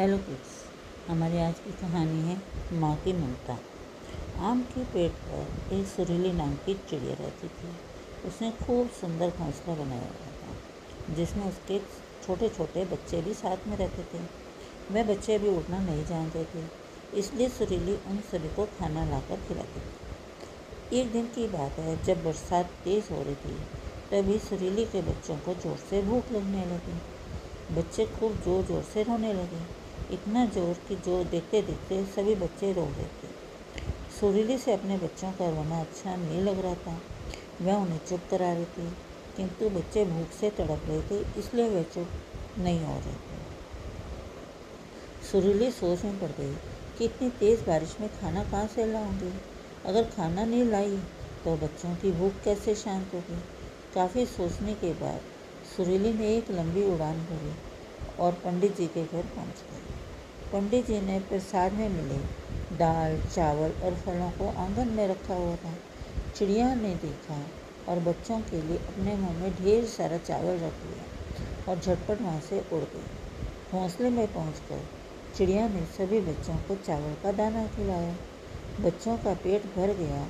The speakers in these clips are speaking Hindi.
हेलो किड्स हमारी आज की कहानी है माँ की ममता। आम के पेड़ पर एक सुरीली नाम की चिड़िया रहती थी। उसने खूब सुंदर घोंसला बनाया हुआ था, जिसमें उसके छोटे छोटे बच्चे भी साथ में रहते थे। वह बच्चे भी उड़ना नहीं जानते थे, इसलिए सुरीली उन सभी को खाना लाकर खिलाती थी। एक दिन की बात है, जब बरसात तेज़ हो रही थी, तभी सुरीली के बच्चों को ज़ोर से भूख लगने लगी। बच्चे खूब ज़ोर ज़ोर से रोने लगे। इतना ज़ोर कि जो देखते देखते सभी बच्चे रो थे। सुरीली से अपने बच्चों का रोना अच्छा नहीं लग रहा था। वह उन्हें चुप करा रही थी, किंतु बच्चे भूख से तड़प रहे थे, इसलिए वे चुप नहीं हो रहे थे। सुरीली सोच में पड़ गई कि इतनी तेज़ बारिश में खाना कहाँ से लाऊँगी? अगर खाना नहीं लाई तो बच्चों की भूख कैसे शांत होगी? काफ़ी सोचने के बाद सुरीली ने एक लंबी उड़ान भरी और पंडित जी के घर पहुँच गई। पंडित जी ने प्रसाद में मिले। दाल, चावल और फलों को आँगन में रखा हुआ था। चिड़िया ने देखा और बच्चों के लिए अपने मुँह में ढेर सारा चावल रख लिया और झटपट वहाँ से उड़ गई। घोंसले में पहुँच चिड़िया ने सभी बच्चों को चावल का दाना खिलाया। बच्चों का पेट भर गया,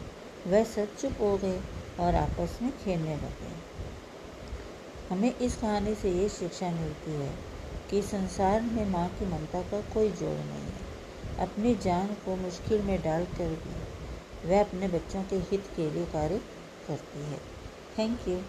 वह सब चुप हो गए और आपस में खेलने लगे। हमें इस कहानी से ये शिक्षा मिलती है कि संसार में माँ की ममता का कोई जोड़ नहीं है। अपनी जान को मुश्किल में डाल कर भी वह अपने बच्चों के हित के लिए कार्य करती है। Thank you